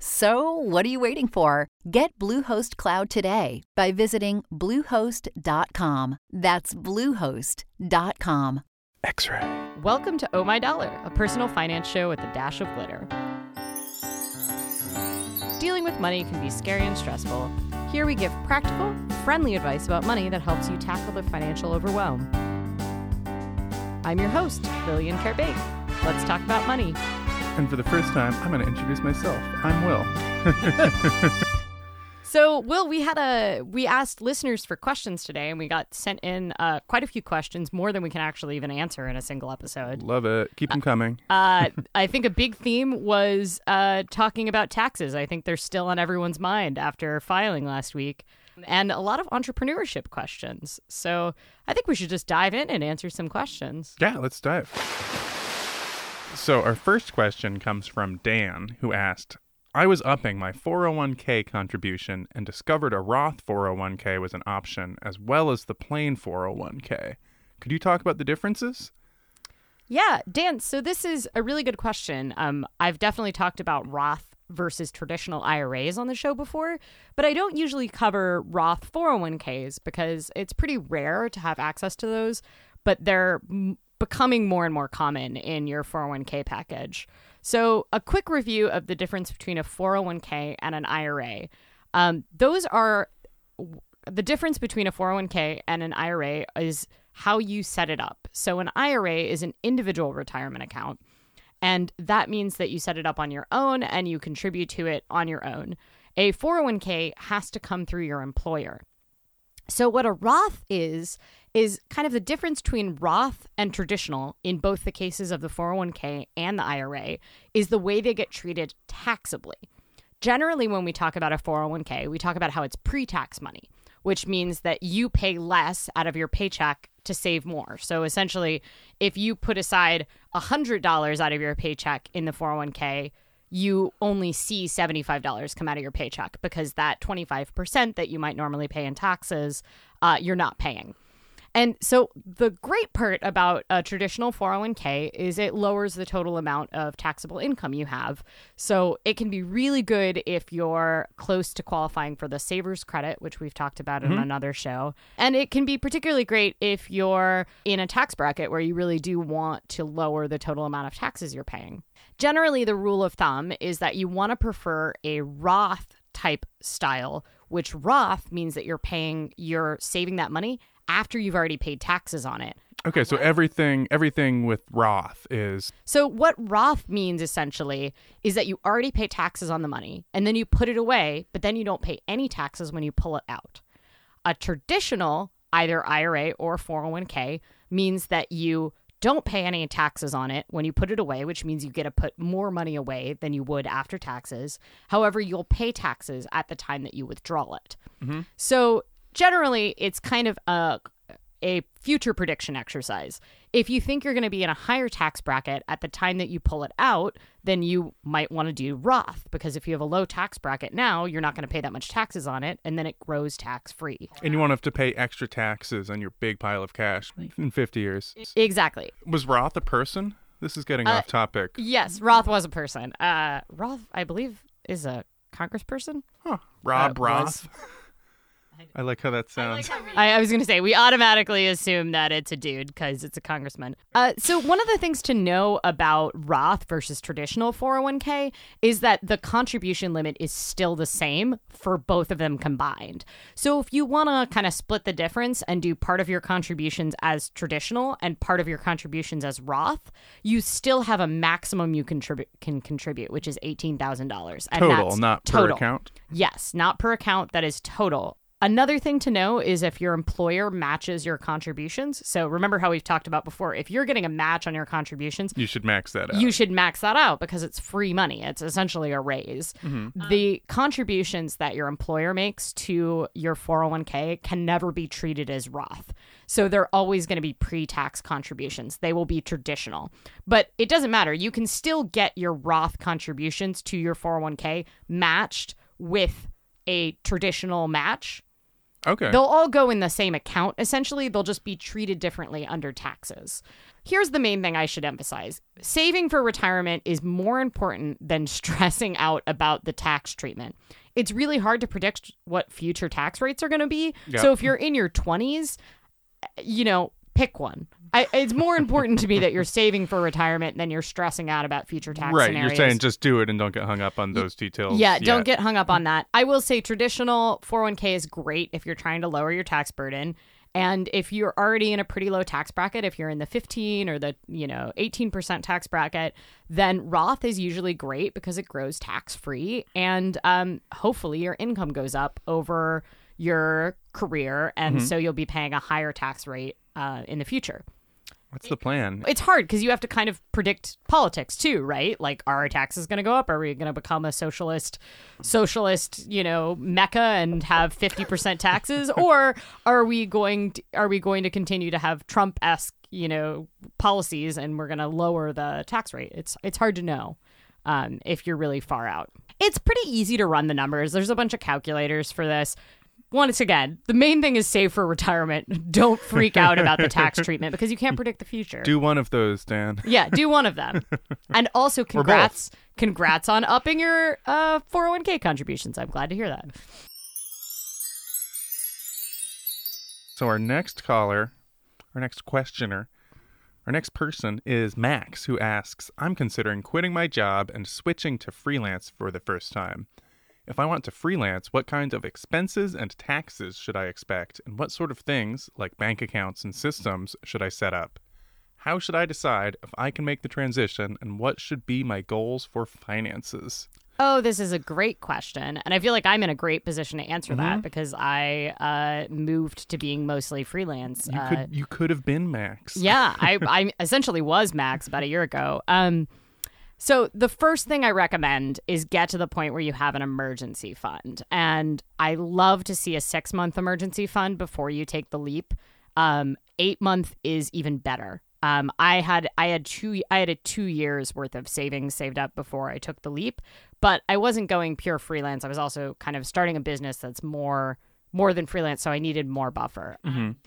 So, what are you waiting for? Get Bluehost Cloud today by visiting Bluehost.com. That's Bluehost.com. X ray. Welcome to Oh My Dollar, a personal finance show with a dash of glitter. Dealing with money can be scary and stressful. Here we give practical, friendly advice about money that helps you tackle the financial overwhelm. I'm your host, Lillian Karabaic. Let's talk about money. And for the first time, I'm going to introduce myself. I'm Will. So, Will, we had a we asked listeners for questions today, and we got sent in uh, quite a few questions, more than we can actually even answer in a single episode. Love it. Keep them coming. Uh, I think a big theme was uh, talking about taxes. I think they're still on everyone's mind after filing last week, and a lot of entrepreneurship questions. So, I think we should just dive in and answer some questions. Yeah, let's dive. So, our first question comes from Dan, who asked I was upping my 401k contribution and discovered a Roth 401k was an option as well as the plain 401k. Could you talk about the differences? Yeah, Dan. So this is a really good question. Um, I've definitely talked about Roth versus traditional IRAs on the show before, but I don't usually cover Roth 401ks because it's pretty rare to have access to those, but they're becoming more and more common in your 401k package. So, a quick review of the difference between a 401k and an IRA. Um, those are the difference between a 401k and an IRA is how you set it up. So, an IRA is an individual retirement account, and that means that you set it up on your own and you contribute to it on your own. A 401k has to come through your employer. So, what a Roth is, is kind of the difference between Roth and traditional in both the cases of the 401k and the IRA is the way they get treated taxably. Generally, when we talk about a 401k, we talk about how it's pre tax money, which means that you pay less out of your paycheck to save more. So essentially, if you put aside $100 out of your paycheck in the 401k, you only see $75 come out of your paycheck because that 25% that you might normally pay in taxes, uh, you're not paying. And so the great part about a traditional 401k is it lowers the total amount of taxable income you have. So it can be really good if you're close to qualifying for the savers credit, which we've talked about in mm-hmm. another show. And it can be particularly great if you're in a tax bracket where you really do want to lower the total amount of taxes you're paying. Generally, the rule of thumb is that you want to prefer a Roth type style, which Roth means that you're paying, you're saving that money after you've already paid taxes on it. Okay, so everything everything with Roth is So, what Roth means essentially is that you already pay taxes on the money and then you put it away, but then you don't pay any taxes when you pull it out. A traditional, either IRA or 401k, means that you don't pay any taxes on it when you put it away, which means you get to put more money away than you would after taxes. However, you'll pay taxes at the time that you withdraw it. Mm-hmm. So, generally, it's kind of a a future prediction exercise. If you think you're going to be in a higher tax bracket at the time that you pull it out, then you might want to do Roth because if you have a low tax bracket now, you're not going to pay that much taxes on it and then it grows tax free. and you won't have to pay extra taxes on your big pile of cash in 50 years. Exactly. Was Roth a person? This is getting off topic. Yes, Roth was a person. Uh, Roth, I believe, is a congressperson. Huh. Rob Uh, Roth. was- I like how that sounds. I, I was going to say we automatically assume that it's a dude because it's a congressman. Uh, so one of the things to know about Roth versus traditional 401k is that the contribution limit is still the same for both of them combined. So if you want to kind of split the difference and do part of your contributions as traditional and part of your contributions as Roth, you still have a maximum you contribute can contribute, which is eighteen thousand dollars. Total, not per account. Yes, not per account. That is total. Another thing to know is if your employer matches your contributions. So remember how we've talked about before. If you're getting a match on your contributions, You should max that out. you should max that out because it's free money. It's essentially a raise. Mm-hmm. The contributions that your employer makes to your 401k can never be treated as Roth. So they're always going to be pre tax contributions. They will be traditional. But it doesn't matter. You can still get your Roth contributions to your 401k matched with a traditional match. Okay. They'll all go in the same account. Essentially, they'll just be treated differently under taxes. Here's the main thing I should emphasize saving for retirement is more important than stressing out about the tax treatment. It's really hard to predict what future tax rates are going to be. Yeah. So if you're in your 20s, you know, pick one. I, it's more important to me that you're saving for retirement than you're stressing out about future tax right. scenarios. You're saying just do it and don't get hung up on those details. Yeah, don't get hung up on that. I will say traditional 401k is great if you're trying to lower your tax burden. And if you're already in a pretty low tax bracket, if you're in the 15 or the, you know, 18% tax bracket, then Roth is usually great because it grows tax free and um, hopefully your income goes up over your career. And so you'll be paying a higher tax rate uh, in the future What's the plan? it's hard because you have to kind of predict politics too, right? Like, are our taxes going to go up? Are we going to become a socialist, socialist, you know, mecca and have fifty percent taxes, or are we going? To, are we going to continue to have Trump esque, you know, policies and we're going to lower the tax rate? It's it's hard to know um, if you're really far out. It's pretty easy to run the numbers. There's a bunch of calculators for this. Once again, the main thing is save for retirement. Don't freak out about the tax treatment because you can't predict the future. Do one of those, Dan. Yeah, do one of them. and also congrats congrats on upping your uh 401k contributions. I'm glad to hear that. So our next caller, our next questioner, our next person is Max, who asks, I'm considering quitting my job and switching to freelance for the first time. If I want to freelance, what kind of expenses and taxes should I expect, and what sort of things, like bank accounts and systems, should I set up? How should I decide if I can make the transition, and what should be my goals for finances? Oh, this is a great question. And I feel like I'm in a great position to answer that because I uh moved to being mostly freelance. You uh, could you could have been Max. Yeah, I, I essentially was Max about a year ago. Um, so the first thing I recommend is get to the point where you have an emergency fund, and I love to see a six month emergency fund before you take the leap. Um, eight month is even better. Um, I had I had two I had a two years worth of savings saved up before I took the leap, but I wasn't going pure freelance. I was also kind of starting a business that's more more than freelance, so I needed more buffer.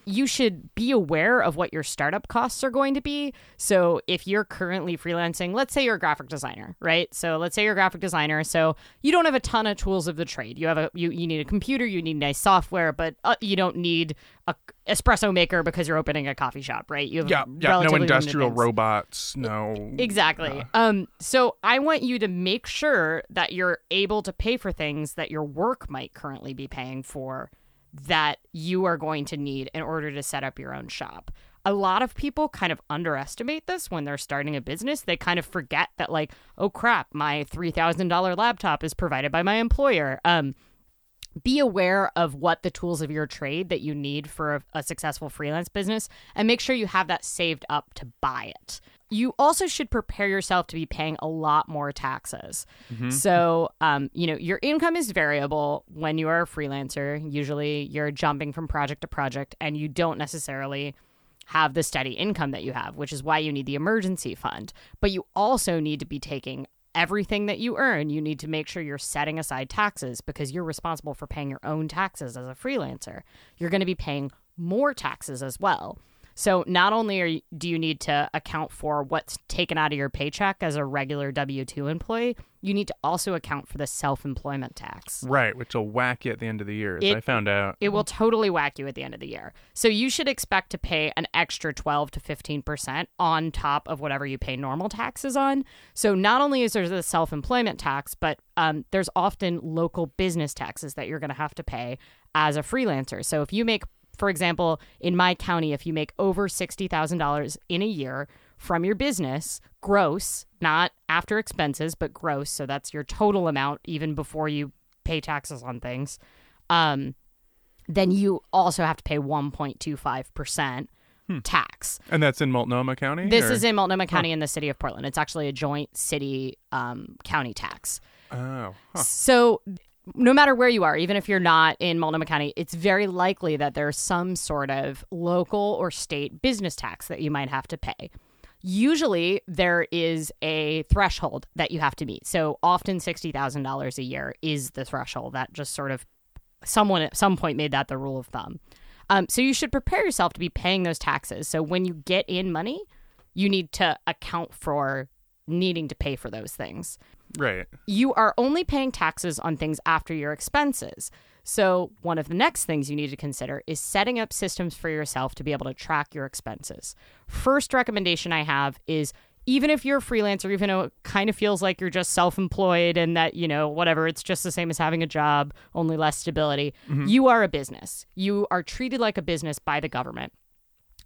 You should be aware of what your startup costs are going to be. So if you're currently freelancing, let's say you're a graphic designer, right? So let's say you're a graphic designer, so you don't have a ton of tools of the trade. You have a you, you need a computer, you need nice software, but uh, you don't need a espresso maker because you're opening a coffee shop, right? You have Yeah, yeah, no industrial robots, no Exactly. Um, so I want you to make sure that you're able to pay for things that your work might currently be paying for that you are going to need in order to set up your own shop. A lot of people kind of underestimate this when they're starting a business. They kind of forget that, like, oh crap, my $3,000 laptop is provided by my employer. Um, be aware of what the tools of your trade that you need for a, a successful freelance business and make sure you have that saved up to buy it. You also should prepare yourself to be paying a lot more taxes. So, um, you know, your income is variable when you are a freelancer. Usually you're jumping from project to project and you don't necessarily have the steady income that you have, which is why you need the emergency fund. But you also need to be taking everything that you earn. You need to make sure you're setting aside taxes because you're responsible for paying your own taxes as a freelancer. You're going to be paying more taxes as well. So not only are you, do you need to account for what's taken out of your paycheck as a regular W 2 employee, you need to also account for the self employment tax. Right, which will whack you at the end of the year, as It- I found out. It will totally whack you at the end of the year. So you should expect to pay an extra 12 to 15% on top of whatever you pay normal taxes on. So not only is there the self employment tax, but um, there's often local business taxes that you're going to have to pay as a freelancer. So if you make, for example, in my county, if you make over $60,000 in a year from your business, gross, not after expenses, but gross. So that's your total amount, even before you pay taxes on things. Um, then you also have to pay 1.25% tax. and that's in Multnomah County? This or- is in Multnomah County in the city of Portland. It's actually a joint city um, county tax. Oh, huh. So no matter where you are, even if you're not in Multnomah County, it's very likely that there's some sort of local or state business tax that you might have to pay. Usually there is a threshold that you have to meet. So often $60,000 a year is the threshold that just sort of someone at some point made that the rule of thumb. Um, so you should prepare yourself to be paying those taxes. So when you get in money, you need to account for needing to pay for those things right. you are only paying taxes on things after your expenses. So, one of the next things you need to consider is setting up systems for yourself to be able to track your expenses. First recommendation I have is even if you're a freelancer, even though it kind of feels like you're just self employed and that, you know, whatever, it's just the same as having a job, only less stability, mm-hmm. you are a business. You are treated like a business by the government.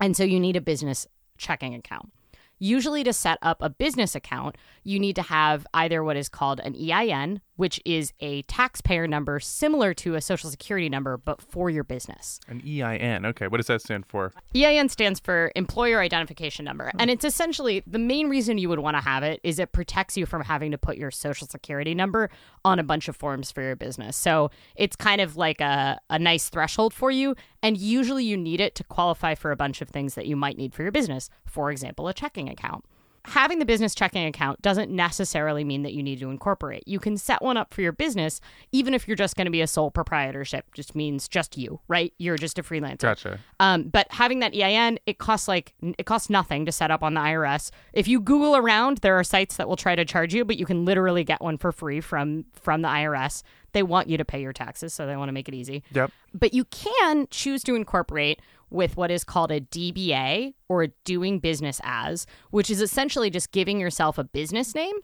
And so you need a business checking account. Usually, to set up a business account, you need to have either what is called an EIN, which is a taxpayer number similar to a social security number, but for your business. An EIN. Okay, what does that stand for? EIN stands for Employer Identification Number. And it's essentially the main reason you would want to have it is it protects you from having to put your social security number on a bunch of forms for your business. So it's kind of like a, a nice threshold for you. And usually you need it to qualify for a bunch of things that you might need for your business. For example, a checking account. Having the business checking account doesn't necessarily mean that you need to incorporate. You can set one up for your business, even if you're just going to be a sole proprietorship, just means just you, right? You're just a freelancer. Gotcha. Um, but having that EIN, it costs like it costs nothing to set up on the IRS. If you Google around, there are sites that will try to charge you, but you can literally get one for free from from the IRS. They want you to pay your taxes, so they want to make it easy. Yep. But you can choose to incorporate with what is called a DBA or a doing business as, which is essentially just giving yourself a business name.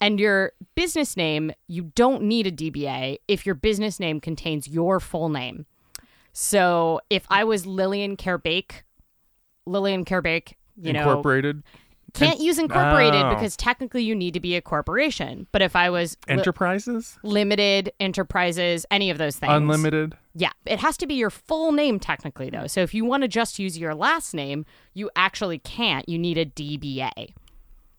And your business name, you don't need a DBA if your business name contains your full name. So if I was Lillian Karabaic, Lillian Karabaic, you know, Incorporated can't use incorporated Oh. because technically you need to be a corporation. But if I was li- enterprises, limited enterprises, any of those things, unlimited. yeah, it has to be your full name technically though. So if you want to just use your last name, you actually can't. You need a DBA.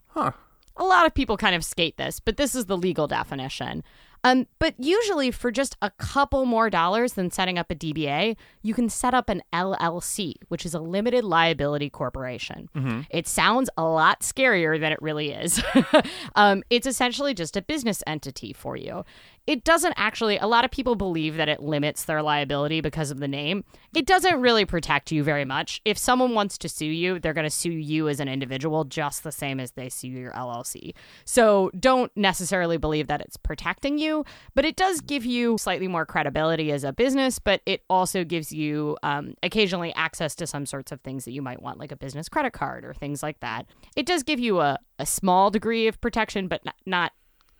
Huh. A lot of people kind of skate this, but this is the legal definition. Um, but usually for just a couple more dollars than setting up a DBA, you can set up an LLC, which is a limited liability corporation. It sounds a lot scarier than it really is. um, it's essentially just a business entity for you. It doesn't actually, a lot of people believe that it limits their liability because of the name. It doesn't really protect you very much. If someone wants to sue you, they're going to sue you as an individual just the same as they sue your LLC. So don't necessarily believe that it's protecting you, but it does give you slightly more credibility as a business, but it also gives you um, occasionally access to some sorts of things that you might want, like a business credit card or things like that. It does give you a, a small degree of protection, but not, not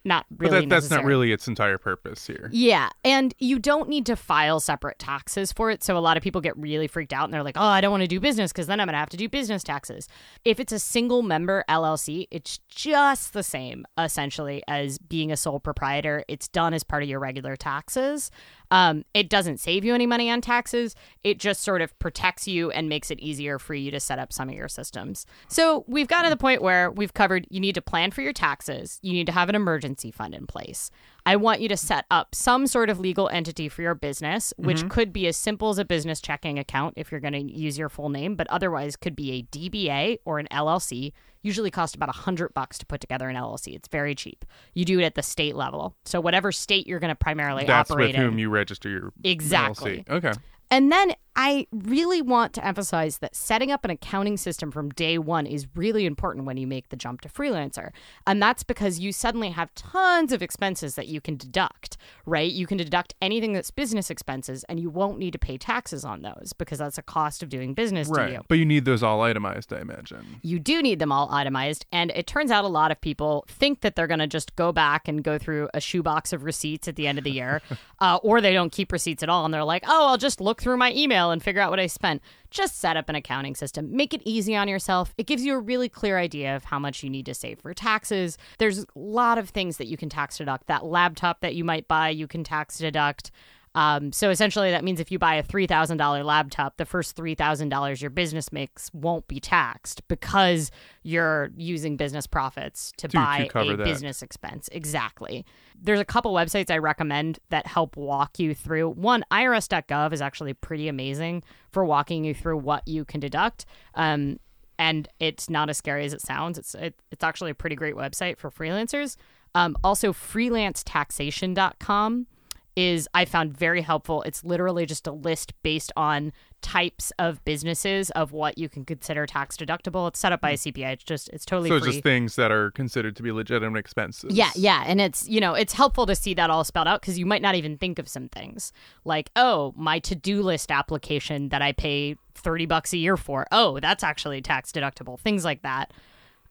not really that, that's not really its entire purpose here. Yeah, and you don't need to file separate taxes for it. So a lot of people get really freaked out and they're like, "Oh, I don't want to do business because then I'm going to have to do business taxes." If it's a single member LLC, it's just the same essentially as being a sole proprietor. It's done as part of your regular taxes. Um, it doesn't save you any money on taxes. It just sort of protects you and makes it easier for you to set up some of your systems. So we've gotten to the point where we've covered you need to plan for your taxes, you need to have an emergency fund in place. I want you to set up some sort of legal entity for your business, which mm-hmm. could be as simple as a business checking account if you're going to use your full name, but otherwise could be a DBA or an LLC. Usually cost about a hundred bucks to put together an LLC. It's very cheap. You do it at the state level, so whatever state you're going to primarily That's operate with whom you register your Exactly. LLC. Okay. And then I really want to emphasize that setting up an accounting system from day one is really important when you make the jump to freelancer. And that's because you suddenly have tons of expenses that you can deduct, right? You can deduct anything that's business expenses and you won't need to pay taxes on those because that's a cost of doing business right. to you. But you need those all itemized, I imagine. You do need them all itemized. And it turns out a lot of people think that they're going to just go back and go through a shoebox of receipts at the end of the year, uh, or they don't keep receipts at all. And they're like, oh, I'll just look through my email and figure out what I spent. Just set up an accounting system. Make it easy on yourself. It gives you a really clear idea of how much you need to save for taxes. There's a lot of things that you can tax deduct. That laptop that you might buy, you can tax deduct. Um, so essentially, that means if you buy a three thousand dollar laptop, the first three thousand dollars your business makes won't be taxed because you're using business profits to, To- to buy cover a that. business expense. Exactly. There's a couple websites I recommend that help walk you through. One, IRS.gov is actually pretty amazing for walking you through what you can deduct. Um, and it's not as scary as it sounds. It's it, it's actually a pretty great website for freelancers. Um, also, freelancetaxation.com is I found very helpful. It's literally just a list based on types of businesses of what you can consider tax deductible. It's set up by a CPA. It's just it's totally Hmm. So it's free. just things that are considered to be legitimate expenses. Yeah, yeah, and it's you know it's helpful to see that all spelled out because you might not even think of some things like oh my to do list application that I pay thirty bucks a year for. Oh, that's actually tax deductible. Things like that.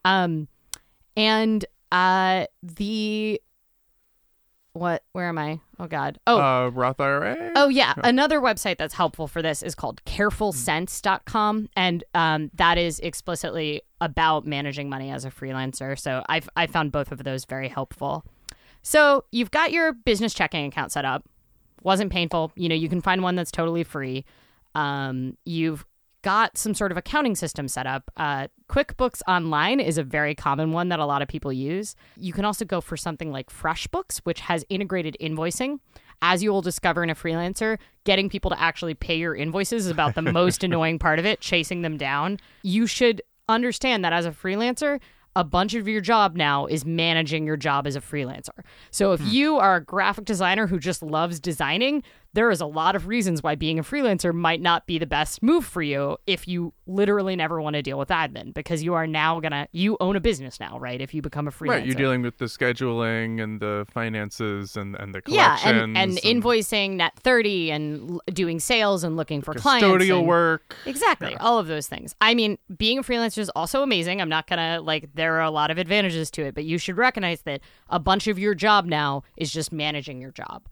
Um, and uh the what? Where am I? Oh God. Oh, Uh, Roth IRA. Oh yeah, another website that's helpful for this is called carefulcents.com and um, that is explicitly about managing money as a freelancer. So I've I found both of those very helpful. So you've got your business checking account set up. Wasn't painful. You know, you can find one that's totally free. Um, you've got some sort of accounting system set up. Uh, QuickBooks Online is a very common one that a lot of people use. You can also go for something like FreshBooks, which has integrated invoicing. As you will discover in a freelancer, getting people to actually pay your invoices is about the most annoying part of it, chasing them down. You should understand that as a freelancer, a bunch of your job now is managing your job as a freelancer. So if you are a graphic designer who just loves designing, there is a lot of reasons why being a freelancer might not be the best move for you if you literally never want to deal with admin because you are now going to you own a business now, right? If you become a freelancer. Right, you're dealing with the scheduling and the finances and, and the yeah, collections. and, and invoicing net 30 and l- doing sales and looking for clients. custodial work. Exactly. Yeah. All of those things. I mean, being a freelancer is also amazing. I'm not going to, like, there are a lot of advantages to it, but you should recognize that a bunch of your job now is just managing your job.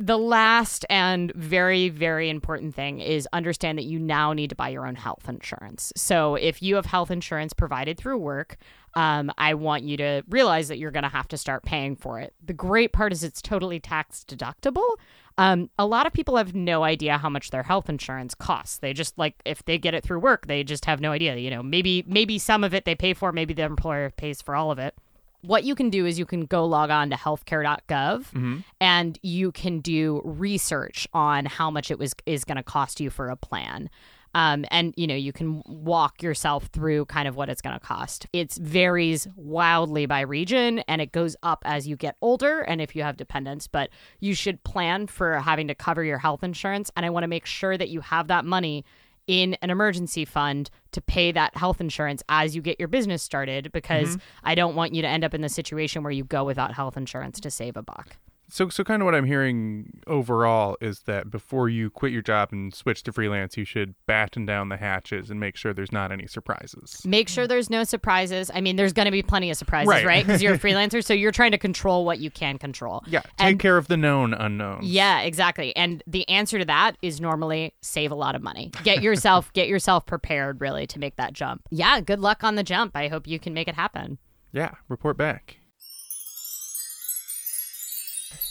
The last and very, very important thing is understand that you now need to buy your own health insurance. So if you have health insurance provided through work, um, I want you to realize that you're going to have to start paying for it. The great part is it's totally tax deductible. Um, a lot of people have no idea how much their health insurance costs. They just like if they get it through work, they just have no idea. You know, maybe maybe some of it they pay for, maybe the employer pays for all of it. What you can do is you can go log on to healthcare.gov and you can do research on how much it was is going to cost you for a plan. Um, and you know you can walk yourself through kind of what it's going to cost. It varies wildly by region, and it goes up as you get older and if you have dependents. But you should plan for having to cover your health insurance, and I want to make sure that you have that money in an emergency fund to pay that health insurance as you get your business started because mm-hmm. I don't want you to end up in the situation where you go without health insurance to save a buck. So, so kind of what I'm hearing overall is that before you quit your job and switch to freelance, you should batten down the hatches and make sure there's not any surprises. Make sure there's no surprises. I mean, there's going to be plenty of surprises, Right. right? Because you're a freelancer, so you're trying to control what you can control. Yeah, take And- care of the known unknown. Yeah, exactly. And the answer to that is normally save a lot of money. Get yourself get yourself prepared really to make that jump. Yeah, good luck on the jump. I hope you can make it happen. Yeah, report back.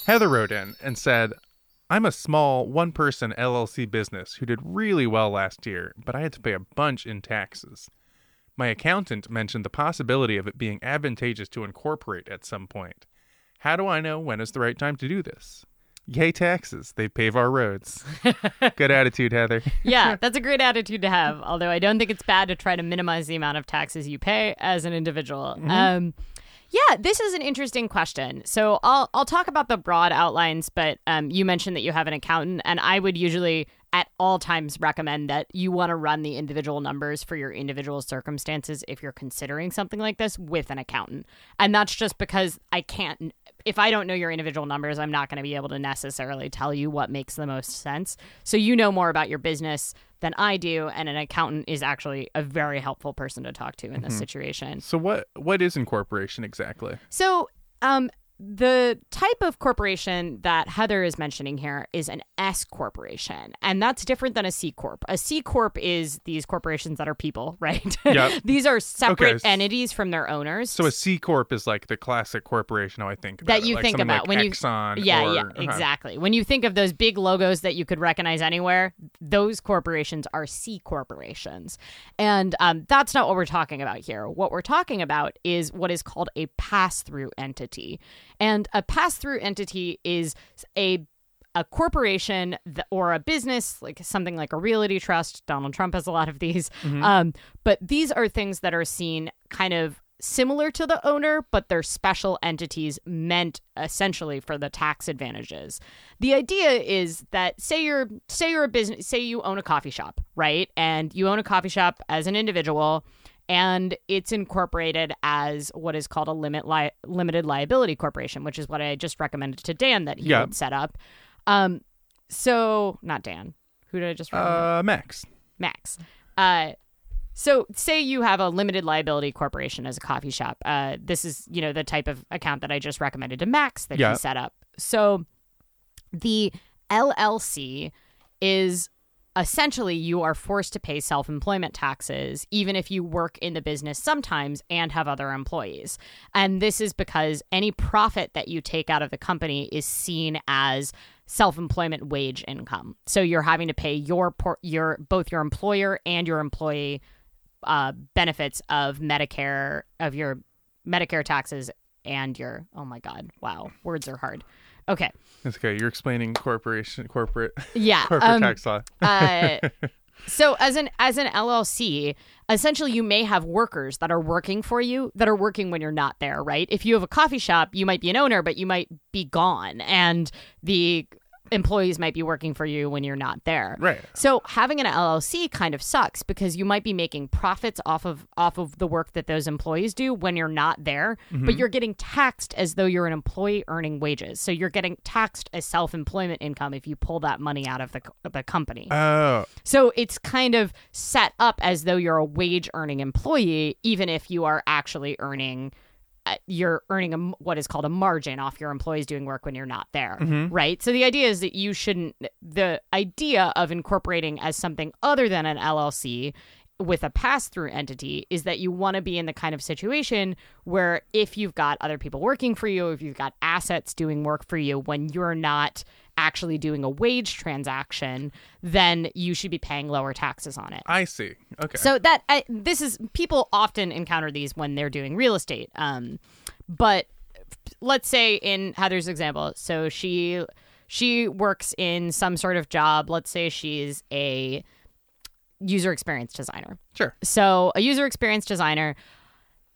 Heather wrote in and said, I'm a small one person LLC business who did really well last year, but I had to pay a bunch in taxes. My accountant mentioned the possibility of it being advantageous to incorporate at some point. How do I know when is the right time to do this? Yay, taxes. They pave our roads. Good attitude, Heather. Yeah, that's a great attitude to have. Although I don't think it's bad to try to minimize the amount of taxes you pay as an individual. Um, yeah, this is an interesting question. So I'll I'll talk about the broad outlines, but um, you mentioned that you have an accountant, and I would usually at all times recommend that you want to run the individual numbers for your individual circumstances if you're considering something like this with an accountant. And that's just because I can't if I don't know your individual numbers, I'm not going to be able to necessarily tell you what makes the most sense. So you know more about your business than I do, and an accountant is actually a very helpful person to talk to in this situation. So what what is incorporation exactly? So, um, the type of corporation that Heather is mentioning here is an S corporation, and that's different than a C corp. A C corp is these corporations that are people, right? Yep. these are separate Okay. entities from their owners. So a C corp is like the classic corporation how I think about that it, you like think about like when you Exxon yeah or- yeah uh-huh. exactly when you think of those big logos that you could recognize anywhere those corporations are c corporations and um, that's not what we're talking about here what we're talking about is what is called a pass-through entity and a pass-through entity is a a corporation or a business, like something like a realty trust. Donald Trump has a lot of these. Um, but these are things that are seen kind of similar to the owner, but they're special entities meant essentially for the tax advantages. The idea is that say you're say you're a business, say you own a coffee shop, right? And you own a coffee shop as an individual and it's incorporated as what is called a limit li- limited liability corporation, which is what I just recommended to Dan that he Yeah. would set up. Um, so not Dan. Who did I just recommend? Uh, Max. Max. Uh, so say you have a limited liability corporation as a coffee shop. Uh, this is you know the type of account that I just recommended to Max that Yeah. he set up. So the LLC is essentially you are forced to pay self-employment taxes even if you work in the business sometimes and have other employees. And this is because any profit that you take out of the company is seen as self-employment wage income. So you're having to pay your por- your both your employer and your employee uh, benefits of medicare of your medicare taxes and your oh my god wow words are hard okay It's okay. You're explaining corporation, corporate, yeah corporate um, tax law. uh, so as an as an LLC, essentially you may have workers that are working for you that are working when you're not there, right? If you have a coffee shop, you might be an owner, but you might be gone and the employees might be working for you when you're not there. Right. So having an LLC kind of sucks because you might be making profits off of off of the work that those employees do when you're not there, but mhm. you're getting taxed as though you're an employee earning wages. So you're getting taxed as self-employment income if you pull that money out of the the company. Oh, So it's kind of set up as though you're a wage earning employee, even if you are actually earning. Uh, you're earning a, what is called a margin off your employees doing work when you're not there, right? So the idea is that you shouldn't. The idea of incorporating as something other than an LLC with a pass through entity is that you want to be in the kind of situation where if you've got other people working for you, if you've got assets doing work for you when you're not actually doing a wage transaction, then you should be paying lower taxes on it. I see. Okay. So that I, this is people often encounter these when they're doing real estate. Um, but let's say in Heather's example, so she she works in some sort of job. Let's say she's a user experience designer. sure. So, a user experience designer,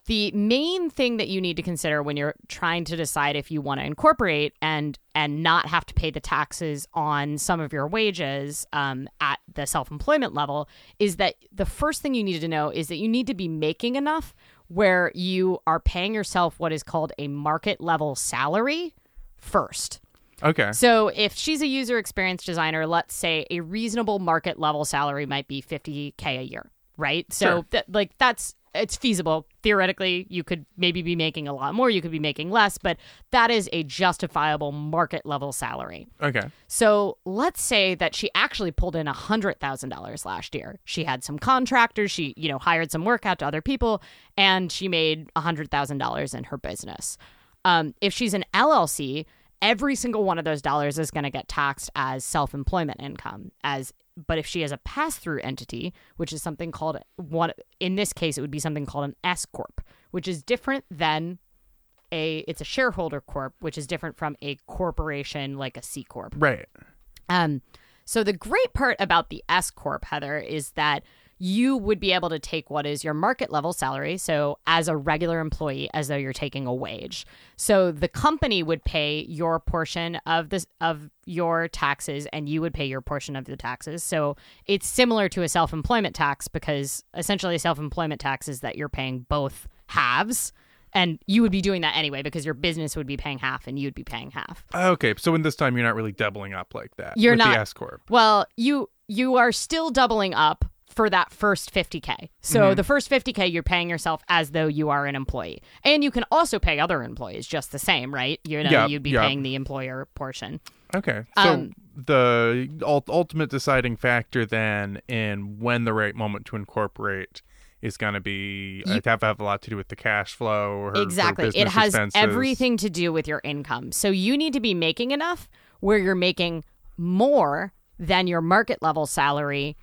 the main thing that you need to consider when you're trying to decide if you want to incorporate and and not have to pay the taxes on some of your wages um, at the self-employment level is that the first thing you need to know is that you need to be making enough where you are paying yourself what is called a market level salary first. Okay. So if she's a user experience designer, let's say a reasonable market level salary might be 50k a year, right? So Sure. that like that's it's feasible. Theoretically, you could maybe be making a lot more, you could be making less, but that is a justifiable market level salary. Okay. So let's say that she actually pulled in $100,000 last year. She had some contractors, she, you know, hired some work out to other people, and she made $100,000 in her business. Um, if she's an LLC, every single one of those dollars is going to get taxed as self-employment income as but if she has a pass-through entity which is something called one in this case it would be something called an s corp which is different than a it's a shareholder corp which is different from a corporation like a c corp Right. um, so the great part about the S corp, Heather, is that you would be able to take what is your market level salary, so as a regular employee, as though you're taking a wage. So the company would pay your portion of this of your taxes, and you would pay your portion of the taxes. So it's similar to a self employment tax because essentially, self employment tax is that you're paying both halves. And you would be doing that anyway because your business would be paying half and you'd be paying half. Okay, so in this time you're not really doubling up like that. You're with not- the S corp. Well, you you are still doubling up for that first 50k. So the first 50k you're paying yourself as though you are an employee. And you can also pay other employees just the same, right? You know, Yep, you'd be yep. paying the employer portion. Okay, so Um, the ul- ultimate deciding factor then in when the right moment to incorporate is going to be You- have have a lot to do with the cash flow or her- her exactly. It has expenses. everything to do with your income. So you need to be making enough where you're making more than your market level salary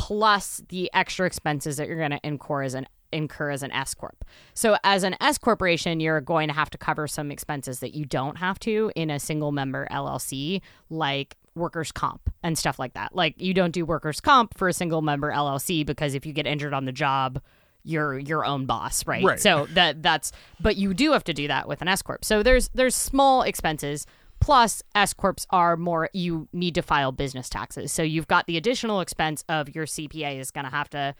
plus the extra expenses that you're going to incur as an incur as an S corp. So as an S corporation, you're going to have to cover some expenses that you don't have to in a single member LLC like workers comp and stuff like that. Like you don't do workers comp for a single member LLC because if you get injured on the job, you're your own boss, right? Right. So that that's but you do have to do that with an S corp. So there's there's small expenses plus S corps are more you need to file business taxes. So you've got the additional expense of your CPA is going to have to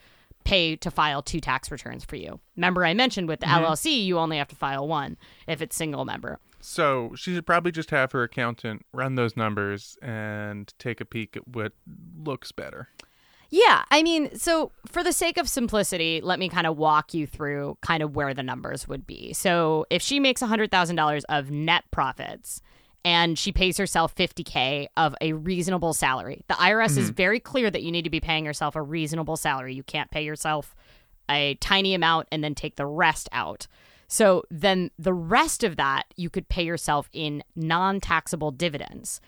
pay to file two tax returns for you. Remember I mentioned with the mm-hmm. LLC you only have to file one if it's single member. So she should probably just have her accountant run those numbers and take a peek at what looks better. Yeah, I mean, so for the sake of simplicity, let me kind of walk you through kind of where the numbers would be. So if she makes $100,000 of net profits and she pays herself 50K of a reasonable salary, the IRS is mm-hmm. very clear that you need to be paying yourself a reasonable salary. You can't pay yourself a tiny amount and then take the rest out. So then the rest of that you could pay yourself in non taxable dividends.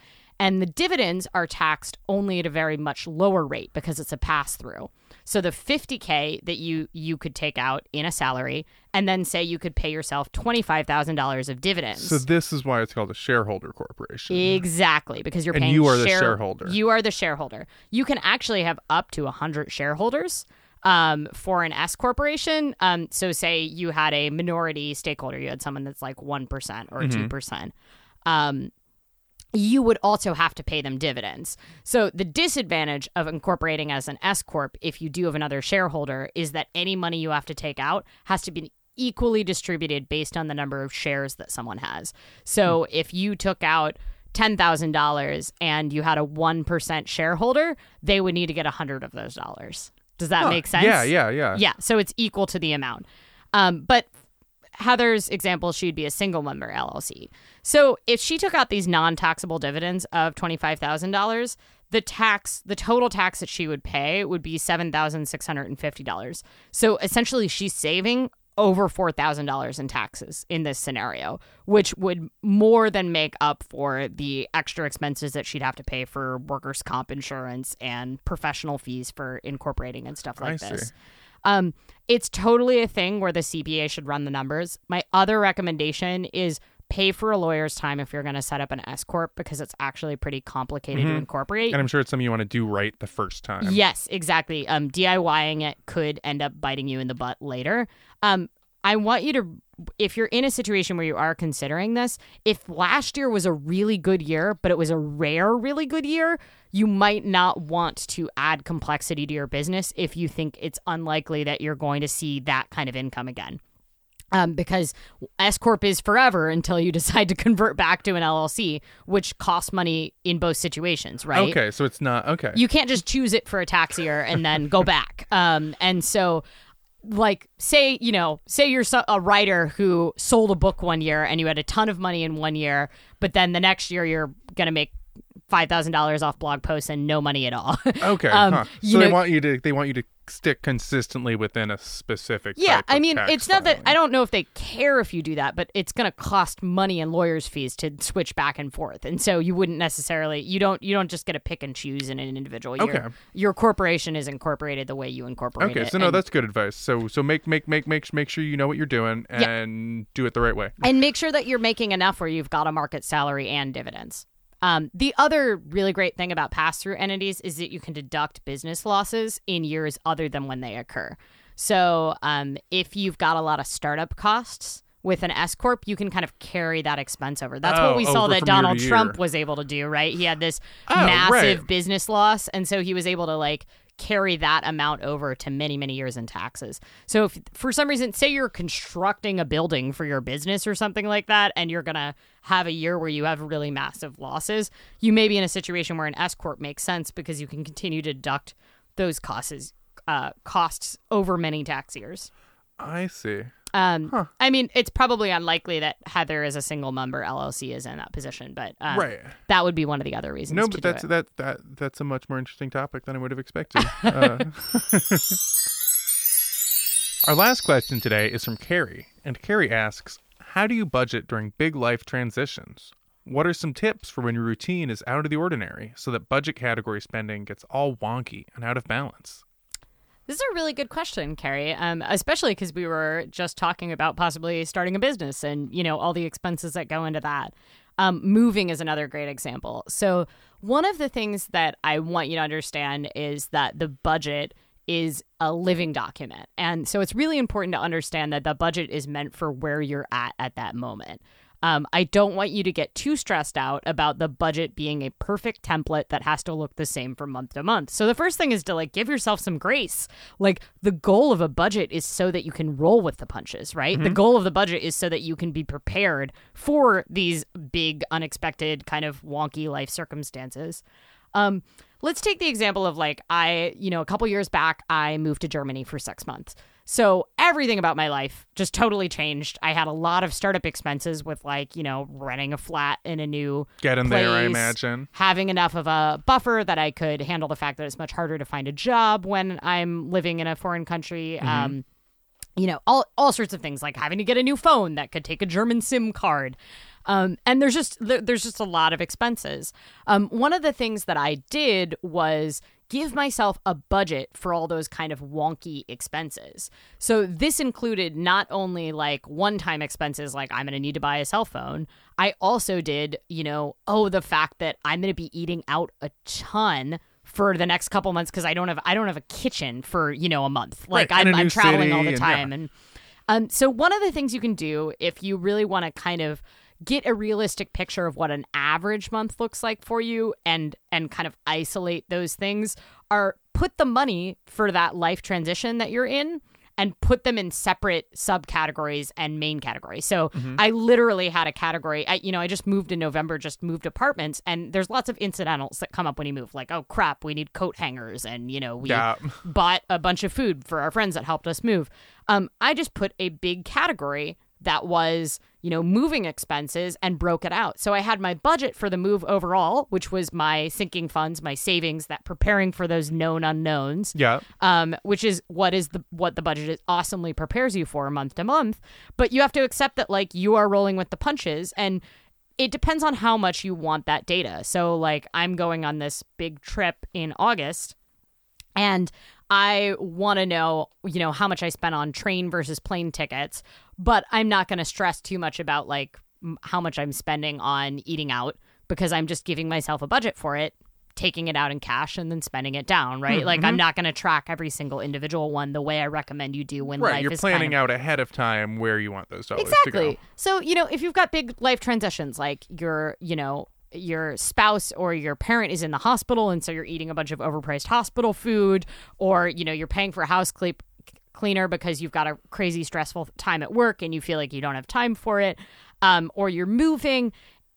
And the dividends are taxed only at a very much lower rate because it's a pass through. So the 50k that you you could take out in a salary and then say you could pay yourself $25,000 of dividends. So this is why it's called a shareholder corporation. Exactly, because you're And paying. you are the shareholder. You are the shareholder. You can actually have up to hundred shareholders um, for an S corporation. Um, so, say you had a minority stakeholder, you had someone that's like one percent or 2 percent. Um, you would also have to pay them dividends. So the disadvantage of incorporating as an S corp if you do have another shareholder is that any money you have to take out has to be equally distributed based on the number of shares that someone has. So if you took out $10,000 and you had a 1% shareholder, they would need to get 100 of those dollars. Does that Huh. make sense? Yeah, yeah, yeah. Yeah, so it's equal to the amount. Um, but Heather's example, she'd be a single member LLC. So if she took out these non taxable dividends of $25,000, the tax, the total tax that she would pay would be $7,650. So essentially, she's saving over $4,000 in taxes in this scenario, which would more than make up for the extra expenses that she'd have to pay for workers' comp insurance and professional fees for incorporating and stuff like I this. see. Um, it's totally a thing where the CPA should run the numbers. My other recommendation is pay for a lawyer's time if you're going to set up an S corp because it's actually pretty complicated to incorporate. And I'm sure it's something you want to do right the first time. Yes, exactly. Um, DIYing it could end up biting you in the butt later. Um, I want you to, if you're in a situation where you are considering this, if last year was a really good year, but it was a rare, really good year, you might not want to add complexity to your business if you think it's unlikely that you're going to see that kind of income again. Um, because S corp is forever until you decide to convert back to an LLC, which costs money in both situations, right? Okay, so it's not okay. you can't just choose it for a tax year and then go back. Um, and so, like, say you know, say you're a writer who sold a book one year and you had a ton of money in one year, but then the next year you're gonna make five thousand dollars off blog posts and no money at all. okay. um, huh. So they know- want you to they want you to stick consistently within a specific Yeah, I mean, it's not that. I don't know if they care if you do that, but it's going to cost money and lawyers' fees to switch back and forth, and so you wouldn't necessarily you don't you don't just get to pick and choose in an individual. Your, Okay. your corporation is incorporated the way you incorporate Okay, it. so no, and- that's good advice. So so make make make make make sure you know what you're doing and do it the right way. and make sure that you're making enough where you've got a market salary and dividends. Um, the other really great thing about pass through entities is that you can deduct business losses in years other than when they occur. So um, if you've got a lot of startup costs, with an S corp, you can kind of carry that expense over. That's Oh, what we saw that Donald Trump year. was able to do, right? He had this Oh, massive right. business loss, and so he was able to like carry that amount over to many many years in taxes. So if for some reason say you're constructing a building for your business or something like that and you're going to have a year where you have really massive losses, you may be in a situation where an S corp makes sense because you can continue to deduct those costs uh, costs over many tax years. I see. Um, I mean, it's probably unlikely that Heather, as a single member LLC, is in that position, but um, Right. that would be one of the other reasons. No, but that's that that that's a much more interesting topic than I would have expected. Uh, our last question today is from Carrie, and Carrie asks, "How do you budget during big life transitions? What are some tips for when your routine is out of the ordinary, so that budget category spending gets all wonky and out of balance?" This is a really good question, Carrie. Um, especially because we were just talking about possibly starting a business and you know all the expenses that go into that. Um, moving is another great example. So one of the things that I want you to understand is that the budget is a living document, and so it's really important to understand that the budget is meant for where you're at at that moment. Um, I don't want you to get too stressed out about the budget being a perfect template that has to look the same from month to month. So the first thing is to like give yourself some grace. Like the goal of a budget is so that you can roll with the punches, right? The goal of the budget is so that you can be prepared for these big, unexpected, kind of wonky life circumstances. Um, let's take the example of like I, you know, a couple years back, I moved to Germany for six months. So everything about my life just totally changed. I had a lot of startup expenses with like, you know, renting a flat in a new Get in there, I imagine. Having enough of a buffer that I could handle the fact that it's much harder to find a job when I'm living in a foreign country. Um, you know, all all sorts of things like having to get a new phone that could take a German SIM card. Um, and there's just there's just a lot of expenses. Um, one of the things that I did was give myself a budget for all those kind of wonky expenses. So this included not only like one-time expenses like I'm going to need to buy a cell phone, I also did, you know, oh the fact that I'm going to be eating out a ton for the next couple months because I don't have I don't have a kitchen for you know a month. Like Right, I'm, I'm traveling all the and- yeah. time, and um, so one of the things you can do if you really want to kind of get a realistic picture of what an average month looks like for you and and kind of isolate those things are put the money for that life transition that you're in and put them in separate subcategories and main categories. So Mm-hmm. I literally had a category. I, you know, I just moved in November, just moved apartments, and there's lots of incidentals that come up when you move. Like, oh crap, we need coat hangers, and you know, we Yeah. bought a bunch of food for our friends that helped us move. Um, I just put a big category that was, you know, moving expenses and broke it out. So I had my budget for the move overall, which was my sinking funds, my savings, that preparing for those known unknowns Yeah. um, which is what is the what the budget is awesomely prepares you for month to month. But you have to accept that like you are rolling with the punches, and it depends on how much you want that data. So like I'm going on this big trip in August, and I want to know, you know, how much I spent on train versus plane tickets, but I'm not going to stress too much about like m- how much I'm spending on eating out because I'm just giving myself a budget for it, taking it out in cash and then spending it down, right? Mm-hmm. Like I'm not going to track every single individual one the way I recommend you do when Right. life You're is planning kind of out ahead of time where you want those dollars to exactly so you know if you've got big life transitions like your you know your spouse or your parent is in the hospital and so you're eating a bunch of overpriced hospital food or you know you're paying for a house cleaner because you've got a crazy stressful time at work and you feel like you don't have time for it um, or you're moving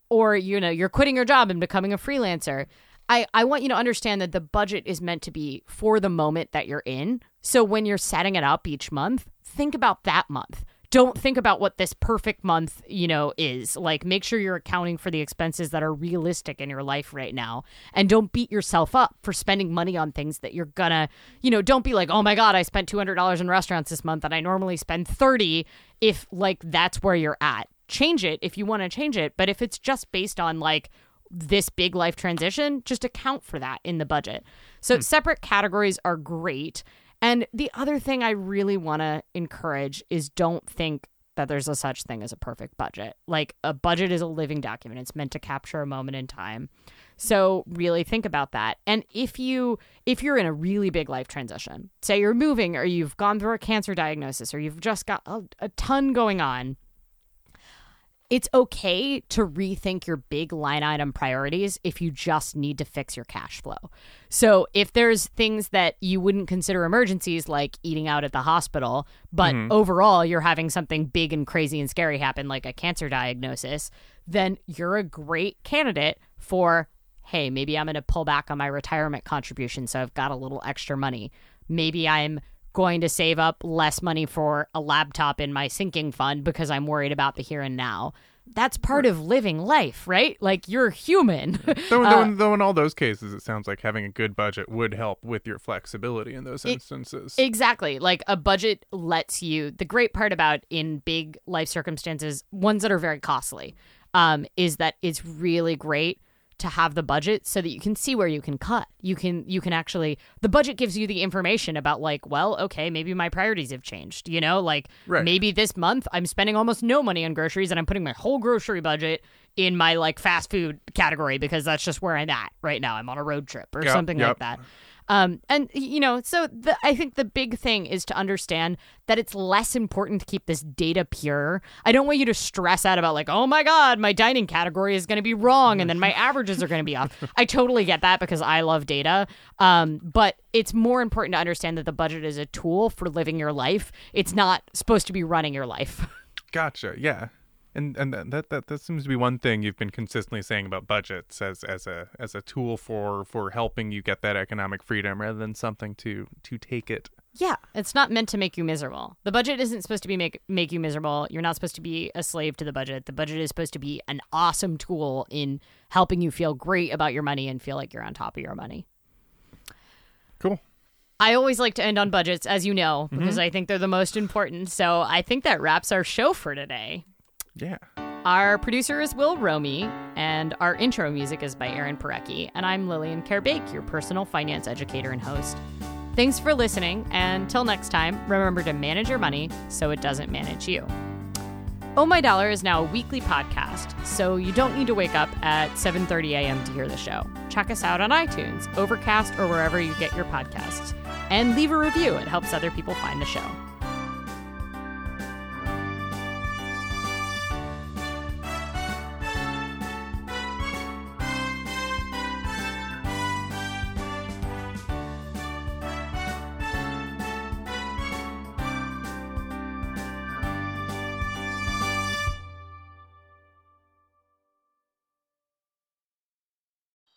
or you know you're quitting your job and becoming a freelancer. I, I want you to understand that the budget is meant to be for the moment that you're in. So when you're setting it up each month think about that month don't think about what this perfect month you know is like make sure you're accounting for the expenses that are realistic in your life right now and don't beat yourself up for spending money on things that you're gonna you know don't be like oh my god i spent $200 in restaurants this month and i normally spend 30 if like that's where you're at change it if you want to change it but if it's just based on like this big life transition, just account for that in the budget. So hmm. separate categories are great. And the other thing I really want to encourage is don't think that there's a such thing as a perfect budget. Like a budget is a living document. It's meant to capture a moment in time. So really think about that. And if you if you're in a really big life transition, say you're moving or you've gone through a cancer diagnosis or you've just got a, a ton going on, it's okay to rethink your big line item priorities if you just need to fix your cash flow. So, if there's things that you wouldn't consider emergencies like eating out at the hospital, but mm-hmm. overall you're having something big and crazy and scary happen like a cancer diagnosis, then you're a great candidate for hey, maybe I'm going to pull back on my retirement contribution so I've got a little extra money. Maybe I'm going to save up less money for a laptop in my sinking fund because I'm worried about the here and now. That's part of living life, right? Like you're human. though, uh, though, in, though, in all those cases, it sounds like having a good budget would help with your flexibility in those instances. It, exactly. Like a budget lets you, the great part about in big life circumstances, ones that are very costly, um, is that it's really great to have the budget so that you can see where you can cut. You can you can actually the budget gives you the information about like, well, okay, maybe my priorities have changed, you know? Like right. maybe this month I'm spending almost no money on groceries and I'm putting my whole grocery budget in my like fast food category because that's just where I'm at right now. I'm on a road trip or yep, something yep. like that. Um, and you know, so the, I think the big thing is to understand that it's less important to keep this data pure. I don't want you to stress out about like, oh my god, my dining category is going to be wrong, and then my averages are going to be off. I totally get that because I love data. Um, but it's more important to understand that the budget is a tool for living your life. It's not supposed to be running your life. Gotcha. Yeah and and that, that that seems to be one thing you've been consistently saying about budgets as as a as a tool for for helping you get that economic freedom rather than something to to take it yeah it's not meant to make you miserable the budget isn't supposed to be make make you miserable you're not supposed to be a slave to the budget the budget is supposed to be an awesome tool in helping you feel great about your money and feel like you're on top of your money cool I always like to end on budgets, as you know, because mm-hmm. I think they're the most important. So I think that wraps our show for today. Yeah. Our producer is Will Romy, and our intro music is by Aaron Parecki. And I'm Lillian Karabaic, your personal finance educator and host. Thanks for listening, and till next time, remember to manage your money so it doesn't manage you. Oh My Dollar is now a weekly podcast, so you don't need to wake up at 7:30 a.m. to hear the show. Check us out on iTunes, Overcast, or wherever you get your podcasts. And leave a review. It helps other people find the show.